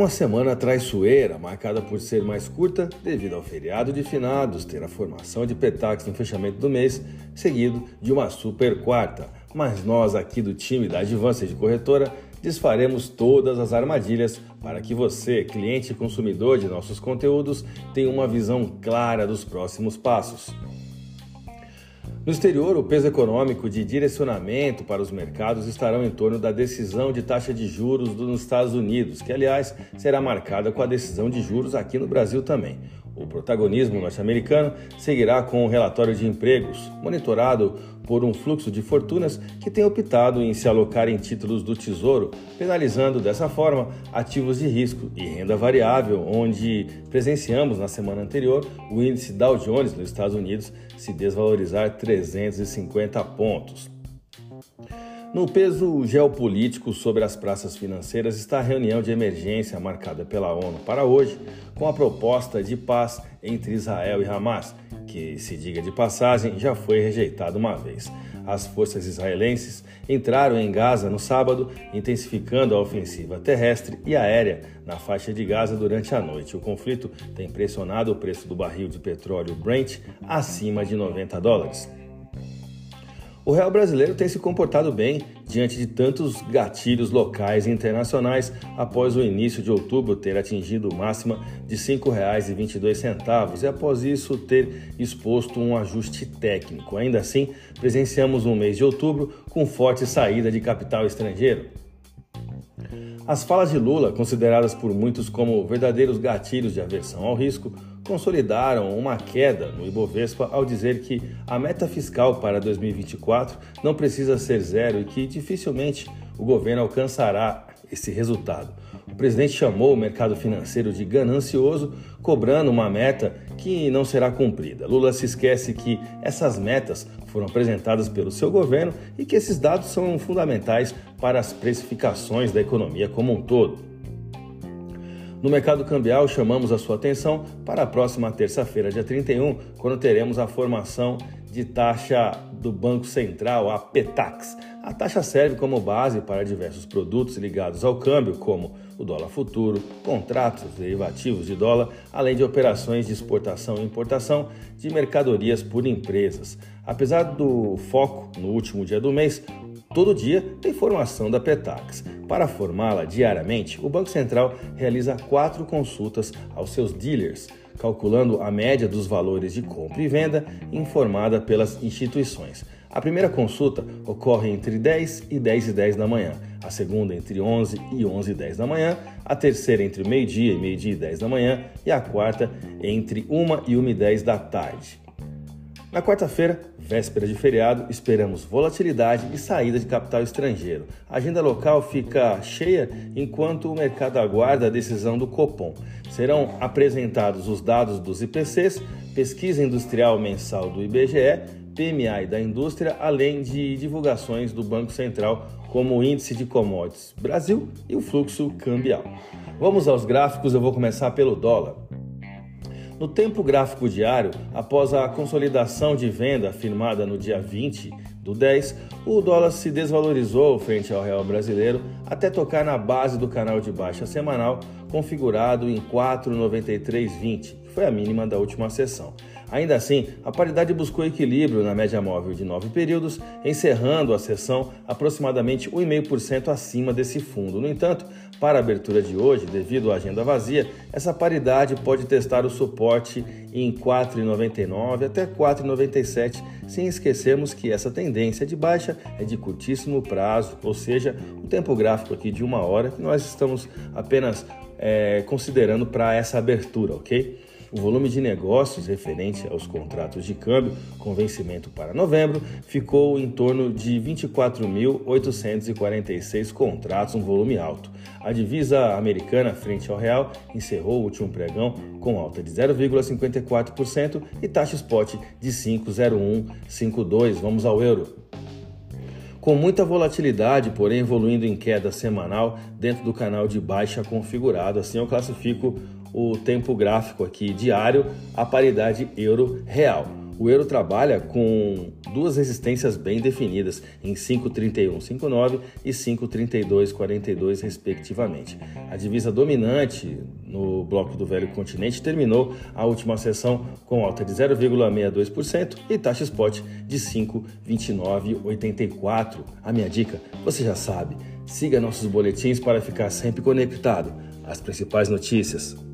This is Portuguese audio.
uma semana traiçoeira, marcada por ser mais curta devido ao feriado de finados, ter a formação de Petax no fechamento do mês, seguido de uma super quarta. Mas nós aqui do time da Advance de Corretora desfaremos todas as armadilhas para que você, cliente e consumidor de nossos conteúdos, tenha uma visão clara dos próximos passos. No exterior, o peso econômico de direcionamento para os mercados estarão em torno da decisão de taxa de juros nos Estados Unidos, que, aliás, será marcada com a decisão de juros aqui no Brasil também. O protagonismo norte-americano seguirá com o relatório de empregos, monitorado por um fluxo de fortunas que tem optado em se alocar em títulos do Tesouro, penalizando dessa forma ativos de risco e renda variável, onde presenciamos na semana anterior o índice Dow Jones nos Estados Unidos se desvalorizar 350 pontos. No peso geopolítico sobre as praças financeiras está a reunião de emergência marcada pela ONU para hoje, com a proposta de paz entre Israel e Hamas, que, se diga de passagem, já foi rejeitada uma vez. As forças israelenses entraram em Gaza no sábado, intensificando a ofensiva terrestre e aérea na faixa de Gaza durante a noite. O conflito tem pressionado o preço do barril de petróleo Brent acima de 90 dólares. O real brasileiro tem se comportado bem diante de tantos gatilhos locais e internacionais após o início de outubro ter atingido máxima de R$ 5,22 e após isso ter exposto um ajuste técnico. Ainda assim, presenciamos um mês de outubro com forte saída de capital estrangeiro. As falas de Lula, consideradas por muitos como verdadeiros gatilhos de aversão ao risco, consolidaram uma queda no Ibovespa ao dizer que a meta fiscal para 2024 não precisa ser zero e que dificilmente o governo alcançará esse resultado. O presidente chamou o mercado financeiro de ganancioso, cobrando uma meta que não será cumprida. Lula se esquece que essas metas foram apresentadas pelo seu governo e que esses dados são fundamentais para as precificações da economia como um todo. No mercado cambial, chamamos a sua atenção para a próxima terça-feira, dia 31, quando teremos a formação de taxa do Banco Central, a PETAX. A taxa serve como base para diversos produtos ligados ao câmbio, como o dólar futuro, contratos derivativos de dólar, além de operações de exportação e importação de mercadorias por empresas. Apesar do foco no último dia do mês, Todo dia tem formação da Petax. Para formá-la diariamente, o Banco Central realiza quatro consultas aos seus dealers, calculando a média dos valores de compra e venda informada pelas instituições. A primeira consulta ocorre entre 10 e 10 e 10 da manhã, a segunda entre 11 e 11 e 10 da manhã, a terceira entre meio-dia e meio-dia e 10 da manhã e a quarta entre 1 e 1 e 10 da tarde. Na quarta-feira, véspera de feriado, esperamos volatilidade e saída de capital estrangeiro. A agenda local fica cheia enquanto o mercado aguarda a decisão do Copom. Serão apresentados os dados dos IPCs, pesquisa industrial mensal do IBGE, PMI da indústria, além de divulgações do Banco Central, como o Índice de Commodities Brasil e o fluxo cambial. Vamos aos gráficos, eu vou começar pelo dólar. No tempo gráfico diário, após a consolidação de venda firmada no dia 20 do 10, o dólar se desvalorizou frente ao real brasileiro até tocar na base do canal de baixa semanal, configurado em 4,9320, que foi a mínima da última sessão. Ainda assim, a paridade buscou equilíbrio na média móvel de nove períodos, encerrando a sessão aproximadamente 1,5% acima desse fundo. No entanto, para a abertura de hoje, devido à agenda vazia, essa paridade pode testar o suporte em 4,99 até 4,97, sem esquecermos que essa tendência de baixa é de curtíssimo prazo, ou seja, o tempo gráfico aqui de uma hora que nós estamos apenas é, considerando para essa abertura, ok? O volume de negócios referente aos contratos de câmbio com vencimento para novembro ficou em torno de 24.846 contratos, um volume alto. A divisa americana frente ao real encerrou o último pregão com alta de 0,54% e taxa spot de 5,0152. Vamos ao euro com muita volatilidade, porém evoluindo em queda semanal dentro do canal de baixa configurado. Assim eu classifico o tempo gráfico aqui diário, a paridade euro-real. o euro trabalha com duas resistências bem definidas em 5,3159 e 5,3242 respectivamente. A divisa dominante no bloco do Velho Continente terminou a última sessão com alta de 0,62% e taxa spot de 5,2984. A minha dica, você já sabe, siga nossos boletins para ficar sempre conectado às principais notícias.